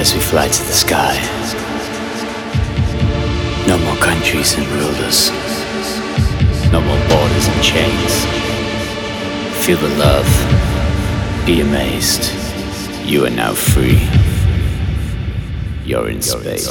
As we fly to the sky. No more countries and rulers. No more borders and chains. Feel the love. Be amazed. You are now free. You're in space.